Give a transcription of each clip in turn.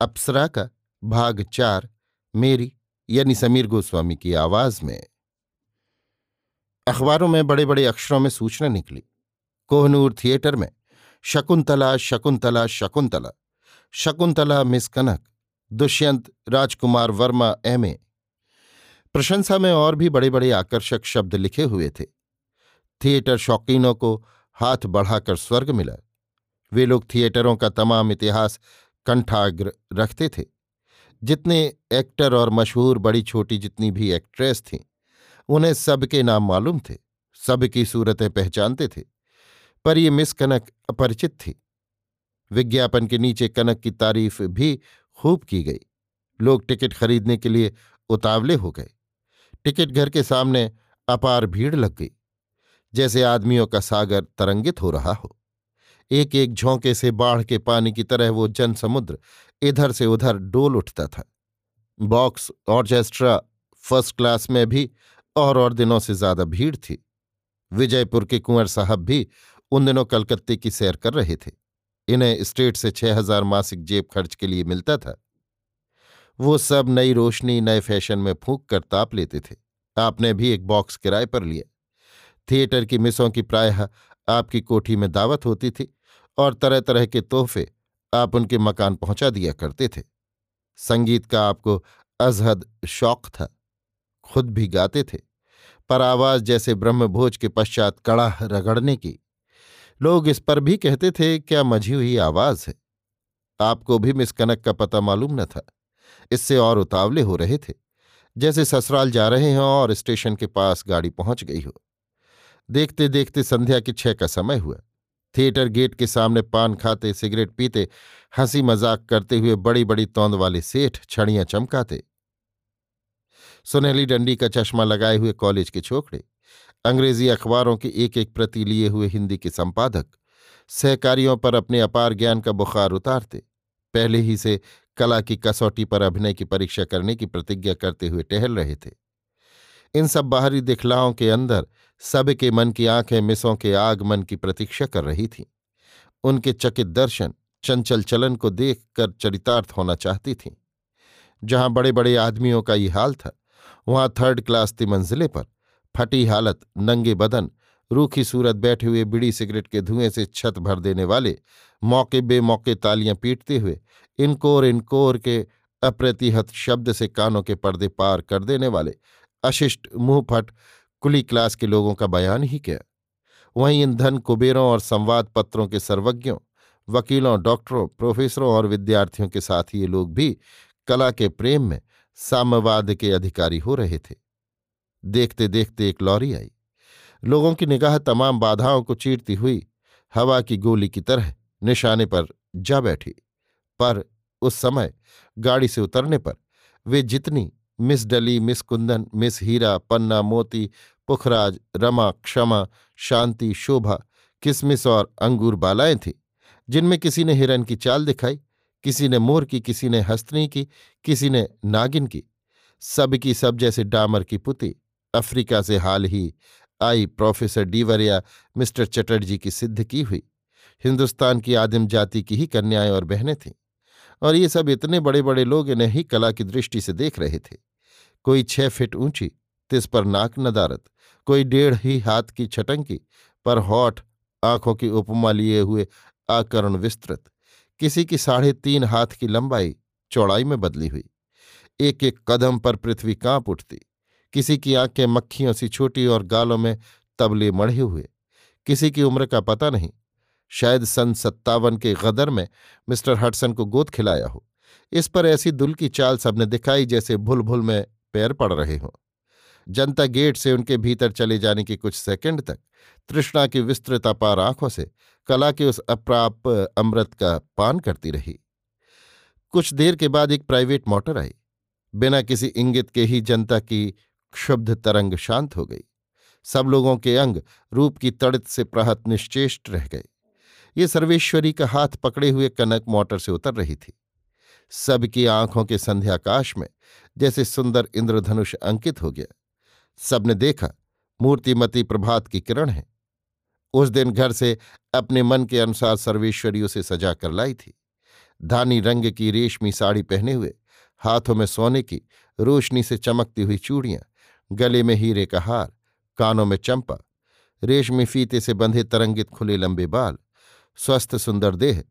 अप्सरा का भाग चार, मेरी, यानी समीर गोस्वामी की आवाज़ में। अखबारों में बड़े बड़े अक्षरों में सूचना निकली। कोहनूर थिएटर में, Shakuntala Shakuntala Shakuntala Shakuntala miss Kanak, Dushyant, Rajkumar Varma, M A. प्रशंसा में और भी बड़े बड़े आकर्षक शब्द लिखे हुए थे। थिएटर शौकीनों को हाथ बढ़ाकर स्वर्ग मिला। वे लोग थिएटरों का तमाम इतिहास कंठाग्र रखते थे। जितने एक्टर और मशहूर बड़ी छोटी जितनी भी एक्ट्रेस थीं, उन्हें सबके नाम मालूम थे, सबकी सूरतें पहचानते थे, पर ये मिस कनक अपरिचित थी। विज्ञापन के नीचे कनक की तारीफ़ भी खूब की गई। लोग टिकट खरीदने के लिए उतावले हो गए। टिकट घर के सामने अपार भीड़ लग गई, जैसे आदमियों का सागर तरंगित हो रहा हो। एक एक झोंके से बाढ़ के पानी की तरह वो जन समुद्र इधर से उधर डोल उठता था। बॉक्स ऑर्केस्ट्रा फ़र्स्ट क्लास में भी और और दिनों से ज़्यादा भीड़ थी। विजयपुर के कुंवर साहब भी उन दिनों कलकत्ते की सैर कर रहे थे। इन्हें स्टेट से छह हज़ार मासिक जेब खर्च के लिए मिलता था। वो सब नई रोशनी, नए फ़ैशन में फूंक कर ताप लेते थे। आपने भी एक बॉक्स किराए पर लिया। थिएटर की मिसों की प्रायः आपकी कोठी में दावत होती थी। और तरह तरह के तोहफे आप उनके मकान पहुँचा दिया करते थे। संगीत का आपको अजहद शौक था, खुद भी गाते थे, पर आवाज़ जैसे ब्रह्मभोज के पश्चात कड़ाह रगड़ने की। लोग इस पर भी कहते थे, क्या मझी हुई आवाज़ है? आपको भी मिस कनक का पता मालूम न था। इससे और उतावले हो रहे थे, जैसे ससुराल जा रहे हों और स्टेशन के पास गाड़ी पहुँच गई हो। देखते देखते संध्या के छह का समय हुआ। थिएटर गेट के सामने पान खाते, सिगरेट पीते, हँसी मज़ाक करते हुए बड़ी बड़ी तौंद वाले सेठ छड़ियाँ चमकाते। सुनहली डंडी का चश्मा लगाए हुए कॉलेज के छोकड़े अंग्रेज़ी अखबारों की एक एक प्रति लिए हुए हिंदी के संपादक, सहकारियों पर अपने अपार ज्ञान का बुखार उतारते, पहले ही से कला की कसौटी पर अभिनय की परीक्षा करने की प्रतिज्ञा करते हुए टहल रहे थे। इन सब बाहरी दिखलाओं के अंदर सबके मन की आँखें मिसों के आगमन की प्रतीक्षा कर रही थीं। उनके चकित दर्शन, चंचल चलन को देख कर चरितार्थ होना चाहती थीं। जहाँ बड़े बड़े आदमियों का ये हाल था, वहाँ थर्ड क्लास तिमंजिले पर फटी हालत, नंगे बदन, रूखी सूरत बैठे हुए बीड़ी सिगरेट के धुएँ से छत भर देने वाले, मौके बेमौके तालियाँ पीटते हुए इनकोर इनकोर के अप्रतिहत शब्द से कानों के पर्दे पार कर देने वाले अशिष्ट मुंहफट, कुली क्लास के लोगों का बयान ही क्या? वहीं इन धन कुबेरों और संवाद पत्रों के सर्वज्ञों, वकीलों, डॉक्टरों, प्रोफेसरों और विद्यार्थियों के साथ ये लोग भी कला के प्रेम में साम्यवाद के अधिकारी हो रहे थे। देखते देखते एक लॉरी आई। लोगों की निगाह तमाम बाधाओं को चीरती हुई, हवा की गोली की तरह निशाने पर जा बैठी। पर उस समय गाड़ी से उतरने पर वे जितनी Miss Dalli Miss Kundan, Miss Heera, Panna, Moti, Pukhraj, Rama, क्षमा, शांति, शोभा, किसमिस और अंगूर बालाएँ थी, जिनमें किसी ने हिरन की चाल दिखाई, किसी ने मोर की, किसी ने हस्तनी की, किसी ने नागिन की, सब की सब जैसे डामर की पुती। अफ्रीका से हाल ही आई प्रोफेसर डीवर या मिस्टर चटर्जी की सिद्ध की हुई। हिंदुस्तान की आदिम जाति की ही कन्याएँ और बहनें थीं, और ये सब इतने बड़े बड़े लोग इन्हें ही कला की दृष्टि से देख रहे थे। कोई छह फिट ऊँची, तिस पर नाक नदारत कोई डेढ़ ही हाथ की छटंकी, पर हौठ, आँखों की उपमा लिए हुए आकरण विस्तृत। किसी की साढ़े तीन हाथ की लंबाई चौड़ाई में बदली हुई। एक एक कदम पर पृथ्वी काँप उठती। किसी की आँखें मक्खियों सी छोटी और गालों में तबले मढ़े हुए। किसी की उम्र का पता नहीं। शायद सन सत्तावन के गदर में मिस्टर हटसन को गोद खिलाया हो। इस पर ऐसी दुल की चाल सबने दिखाई जैसे भुल भुल में पैर पड़ रहे हों। जनता गेट से उनके भीतर चले जाने के कुछ सेकंड तक तृष्णा की विस्तृत अपार आँखों से कला के उस अप्राप अमृत का पान करती रही। कुछ देर के बाद एक प्राइवेट मोटर आई। बिना किसी इंगित के ही जनता की क्षुब्ध तरंग शांत हो गई। सब लोगों के अंग रूप की तड़ित से प्रहत निश्चेष्ट रह गए। ये सर्वेश्वरी का हाथ पकड़े हुए कनक मोटर से उतर रही थी। सबकी आँखों के संध्याकाश में जैसे सुंदर इंद्रधनुष अंकित हो गया। सबने देखा, मूर्तिमती प्रभात की किरण है। उस दिन घर से अपने मन के अनुसार सर्वेश्वरी उसे सजा कर लाई थी। धानी रंग की रेशमी साड़ी पहने हुए, हाथों में सोने की रोशनी से चमकती हुई चूड़ियाँ, गले में हीरे का हार, कानों में चंपा, रेशमी फीते से बंधे तरंगित खुले लंबे बाल, स्वस्थ सुंदर देह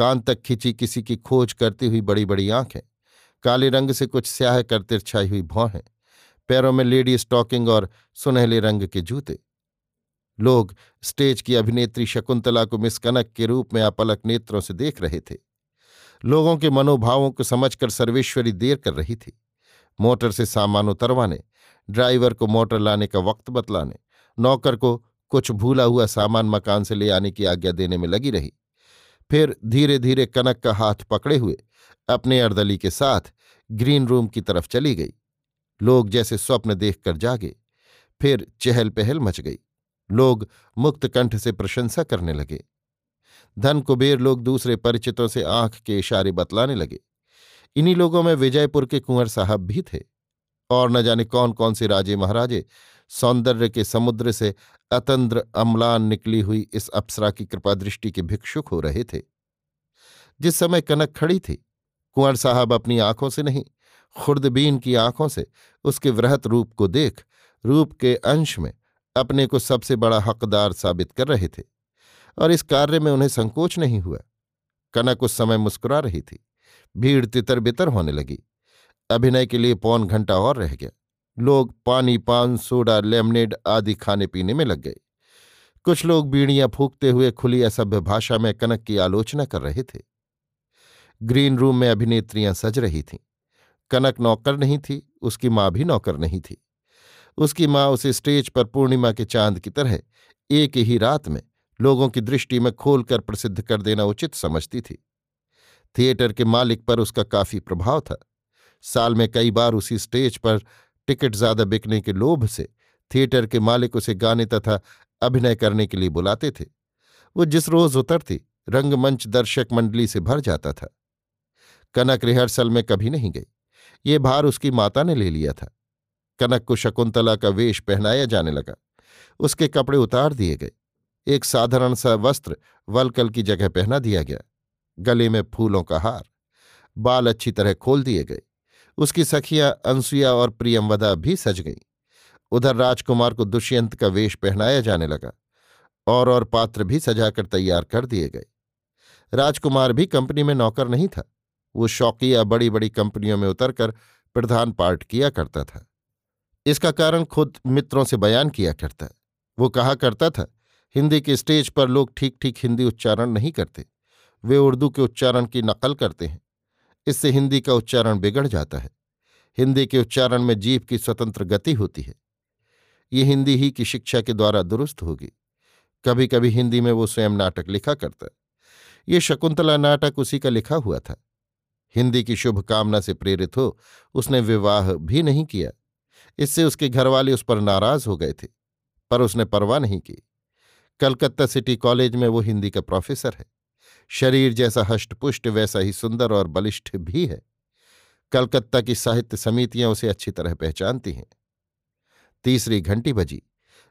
कान तक खिंची किसी की खोज करती हुई बड़ी बड़ी आँखें। काले रंग से कुछ स्याह कर तिरछाई हुई भौहें। पैरों में लेडी स्टॉकिंग और सुनहले रंग के जूते। लोग स्टेज की अभिनेत्री शकुंतला को मिस कनक के रूप में अपलक नेत्रों से देख रहे थे। लोगों के मनोभावों को समझकर सर्वेश्वरी देर कर रही थी। मोटर से सामान उतरवाने, ड्राइवर को मोटर लाने का वक्त बतलाने, नौकर को कुछ भूला हुआ सामान मकान से ले आने की आज्ञा देने में लगी रही। फिर धीरे धीरे कनक का हाथ पकड़े हुए अपने अर्दली के साथ ग्रीन रूम की तरफ़ चली गई। लोग जैसे स्वप्न देखकर जागे, फिर चहल पहल मच गई। लोग मुक्त कंठ से प्रशंसा करने लगे। धन कुबेर लोग दूसरे परिचितों से आँख के इशारे बतलाने लगे। इन्हीं लोगों में विजयपुर के कुंवर साहब भी थे। और न जाने कौन कौन से राजे महाराजे सौंदर्य के समुद्र से अतंद्र अम्लान निकली हुई इस अप्सरा की कृपा दृष्टि के भिक्षुक हो रहे थे। जिस समय कनक खड़ी थी, कुंवर साहब अपनी आँखों से नहीं खुर्दबीन की आँखों से उसके वृहत रूप को देख, रूप के अंश में अपने को सबसे बड़ा हकदार साबित कर रहे थे और इस कार्य में उन्हें संकोच नहीं हुआ। कनक उस समय मुस्कुरा रही थी, भीड़ तितर बितर होने लगी। अभिनय के लिए पौन घंटा और रह गया। लोग पानी, पान, सोडा, लेमनेड आदि खाने पीने में लग गए। कुछ लोग बीड़ियाँ फूकते हुए खुली असभ्य भाषा में कनक की आलोचना कर रहे थे। ग्रीन रूम में अभिनेत्रियाँ सज रही थीं। कनक नौकर नहीं थी, उसकी माँ भी नौकर नहीं थी। उसकी माँ उसे स्टेज पर पूर्णिमा के चाँद की तरह एक ही रात में लोगों की दृष्टि में खोलकर प्रसिद्ध कर देना उचित समझती थी। थिएटर के मालिक पर उसका काफ़ी प्रभाव था। साल में कई बार उसी स्टेज पर टिकट ज़्यादा बिकने के लोभ से थिएटर के मालिक उसे गाने तथा अभिनय करने के लिए बुलाते थे। वो जिस रोज उतरती, रंगमंच दर्शक मंडली से भर जाता था। कनक रिहर्सल में कभी नहीं गई। ये भार उसकी माता ने ले लिया था। कनक को शकुंतला का वेश पहनाया जाने लगा। उसके कपड़े उतार दिए गए। एक साधारण सा वस्त्र वलकल की जगह पहना दिया गया। गले में फूलों का हार। बाल अच्छी तरह खोल दिए गए। उसकी सखियाँ अंसुया और प्रियमवदा भी सज गईं। उधर राजकुमार को दुष्यंत का वेश पहनाया जाने लगा और और पात्र भी सजाकर तैयार कर दिए गए। राजकुमार भी कंपनी में नौकर नहीं था। वो शौकिया बड़ी बड़ी कंपनियों में उतरकर प्रधान पार्ट किया करता था। इसका कारण खुद मित्रों से बयान किया करता वो कहा करता था, हिंदी के स्टेज पर लोग ठीक ठीक हिंदी उच्चारण नहीं करते। वे उर्दू के उच्चारण की नकल करते हैं। इससे हिंदी का उच्चारण बिगड़ जाता है। हिंदी के उच्चारण में जीव की स्वतंत्र गति होती है। ये हिंदी ही की शिक्षा के द्वारा दुरुस्त होगी। कभी कभी हिंदी में वो स्वयं नाटक लिखा करता ये शकुंतला नाटक उसी का लिखा हुआ था। हिंदी की शुभ कामना से प्रेरित हो उसने विवाह भी नहीं किया। इससे उसके घरवाले उस पर नाराज़ हो गए थे, पर उसने परवाह नहीं की। कलकत्ता सिटी कॉलेज में वो हिंदी का प्रोफेसर है। शरीर जैसा हष्टपुष्ट, वैसा ही सुंदर और बलिष्ठ भी है। कलकत्ता की साहित्य समितियाँ उसे अच्छी तरह पहचानती हैं। तीसरी घंटी बजी।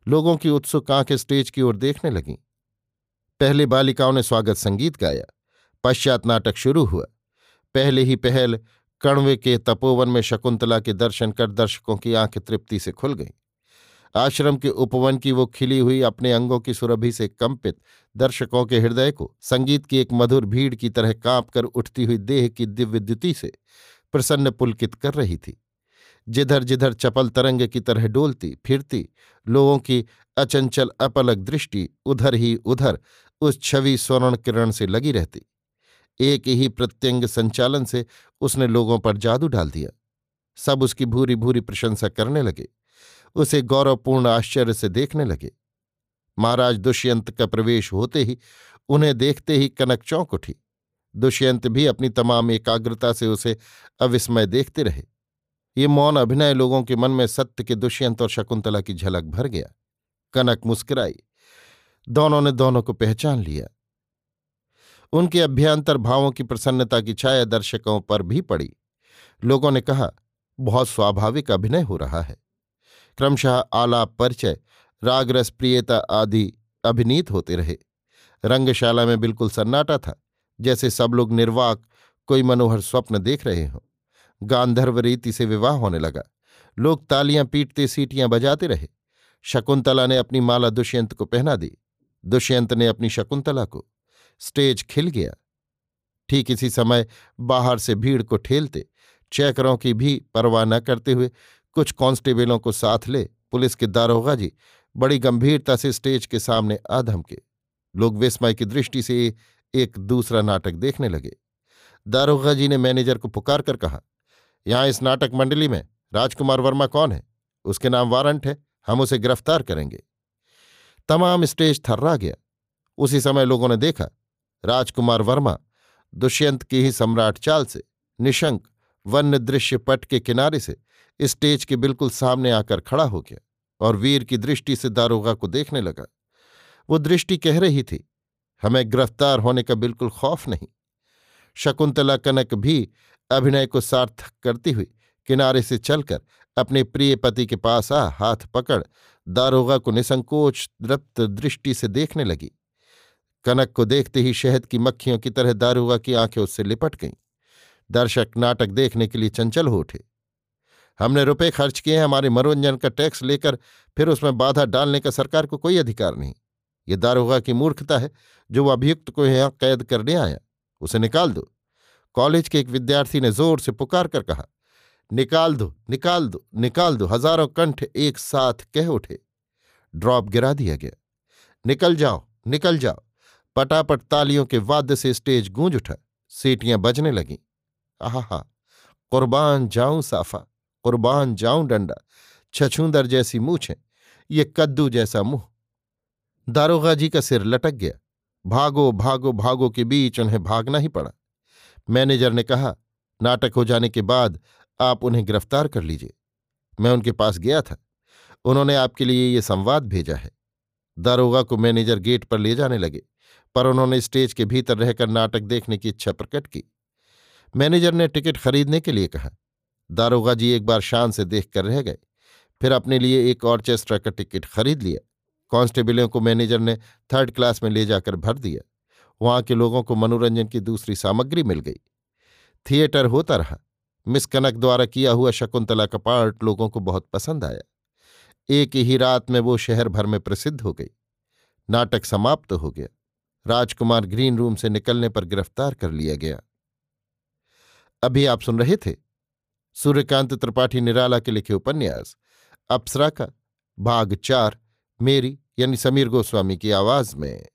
लोगों की उत्सुक आँखें स्टेज की ओर देखने लगीं। पहले बालिकाओं ने स्वागत संगीत गाया। पश्चात नाटक शुरू हुआ। पहले ही पहल कण्वे के तपोवन में शकुंतला के दर्शन कर दर्शकों की आँखें तृप्ति से खुल गईं। आश्रम के उपवन की वो खिली हुई अपने अंगों की सुरभि से कंपित, दर्शकों के हृदय को संगीत की एक मधुर भीड़ की तरह काँप कर उठती हुई देह की दिव्य द्युति से प्रसन्न पुलकित कर रही थी। जिधर जिधर चपल तरंग की तरह डोलती, फिरती, लोगों की अचंचल अपलक दृष्टि उधर ही उधर उस छवि स्वर्ण किरण से लगी रहती। एक ही प्रत्यंग संचालन से उसने लोगों पर जादू डाल दिया। सब उसकी भूरी भूरी प्रशंसा करने लगे। उसे गौरवपूर्ण आश्चर्य से देखने लगे। महाराज दुष्यंत का प्रवेश होते ही उन्हें देखते ही कनक चौंक उठी। दुष्यंत भी अपनी तमाम एकाग्रता से उसे अविस्मय देखते रहे। ये मौन अभिनय लोगों के मन में सत्य के दुष्यंत और शकुंतला की झलक भर गया। कनक मुस्कुराई। दोनों ने दोनों को पहचान लिया। उनके अभ्यंतर भावों की प्रसन्नता की छाया दर्शकों पर भी पड़ी। लोगों ने कहा, बहुत स्वाभाविक अभिनय हो रहा है। क्रमशः आलाप परिचय, रागरस प्रियता आदि अभिनीत होते रहे। रंगशाला में बिल्कुल सन्नाटा था, जैसे सब लोग निर्वाक, कोई मनोहर स्वप्न देख रहे हों। गांधर्व रीति से विवाह होने लगा। लोग तालियाँ पीटते, सीटियाँ बजाते रहे। शकुंतला ने अपनी माला दुष्यंत को पहना दी। दुष्यंत ने अपनी शकुंतला को। स्टेज खिल गया। ठीक इसी समय बाहर से भीड़ को ठेलते, चैकरों की भी परवाह न करते हुए कुछ कांस्टेबलों को साथ ले, पुलिस के दारोगा जी बड़ी गंभीरता से स्टेज के सामने आधम के लोग विस्मय की दृष्टि से एक दूसरा नाटक देखने लगे। दारोगा जी ने मैनेजर को पुकार कर कहा, यहाँ इस नाटक मंडली में राजकुमार वर्मा कौन है? उसके नाम वारंट है, हम उसे गिरफ़्तार करेंगे। तमाम स्टेज थर्रा गया। उसी समय लोगों ने देखा, राजकुमार वर्मा दुष्यंत की ही सम्राट चाल से निशंक वन्य दृश्य पट के किनारे से स्टेज के बिल्कुल सामने आकर खड़ा हो गया और वीर की दृष्टि से दारोगा को देखने लगा। वो दृष्टि कह रही थी, हमें गिरफ़्तार होने का बिल्कुल खौफ नहीं। शकुंतला कनक भी अभिनय को सार्थक करती हुई किनारे से चलकर अपने प्रिय पति के पास आ हाथ पकड़ दारोगा को निसंकोच द्रप्त दृष्टि से देखने लगी। कनक को देखते ही शहद की मक्खियों की तरह दारोगा की आँखें उससे लिपट गईं। दर्शक नाटक देखने के लिए चंचल हो उठे। हमने रुपए खर्च किए हैं, हमारे मनोरंजन का टैक्स लेकर, फिर उसमें बाधा डालने का सरकार को कोई अधिकार नहीं। ये दारोगा की मूर्खता है, जो वो अभियुक्त को यहाँ कैद करने आया। उसे निकाल दो। कॉलेज के एक विद्यार्थी ने ज़ोर से पुकार कर कहा, निकाल दो निकाल दो निकाल दो। हज़ारों कंठ एक साथ कह उठे। ड्रॉप गिरा दिया गया। निकल जाओ निकल जाओ। पटापट तालियों के वाद्य से स्टेज गूंज उठा। सीटियाँ बजने लगीं। आहा कुर्बान जाऊँ साफा, कुर्बान जाऊँ डंडा, छछूंदर जैसी मूछें, ये कद्दू जैसा मुँह। दारोगा जी का सिर लटक गया, भागो भागो भागो के बीच उन्हें भागना ही पड़ा। मैनेजर ने कहा, नाटक हो जाने के बाद आप उन्हें गिरफ़्तार कर लीजिए। मैं उनके पास गया था, उन्होंने आपके लिए ये संवाद भेजा है। दारोगा को मैनेजर गेट पर ले जाने लगे, पर उन्होंने स्टेज के भीतर रहकर नाटक देखने की इच्छा प्रकट की। मैनेजर ने टिकट खरीदने के लिए कहा। दारोगा जी एक बार शान से देख कर रह गए। फिर अपने लिए एक ऑर्चेस्ट्रा का टिकट खरीद लिया। कांस्टेबलों को मैनेजर ने थर्ड क्लास में ले जाकर भर दिया। वहाँ के लोगों को मनोरंजन की दूसरी सामग्री मिल गई। थिएटर होता रहा। मिस कनक द्वारा किया हुआ शकुंतला का पार्ट लोगों को बहुत पसंद आया। एक ही रात में वो शहर भर में प्रसिद्ध हो गई। नाटक समाप्त हो गया। राजकुमार ग्रीन रूम से निकलने पर गिरफ़्तार कर लिया गया। अभी आप सुन रहे थे सूर्यकांत त्रिपाठी निराला के लिखे उपन्यास अप्सरा का भाग चार, मेरी यानी समीर गोस्वामी की आवाज़ में।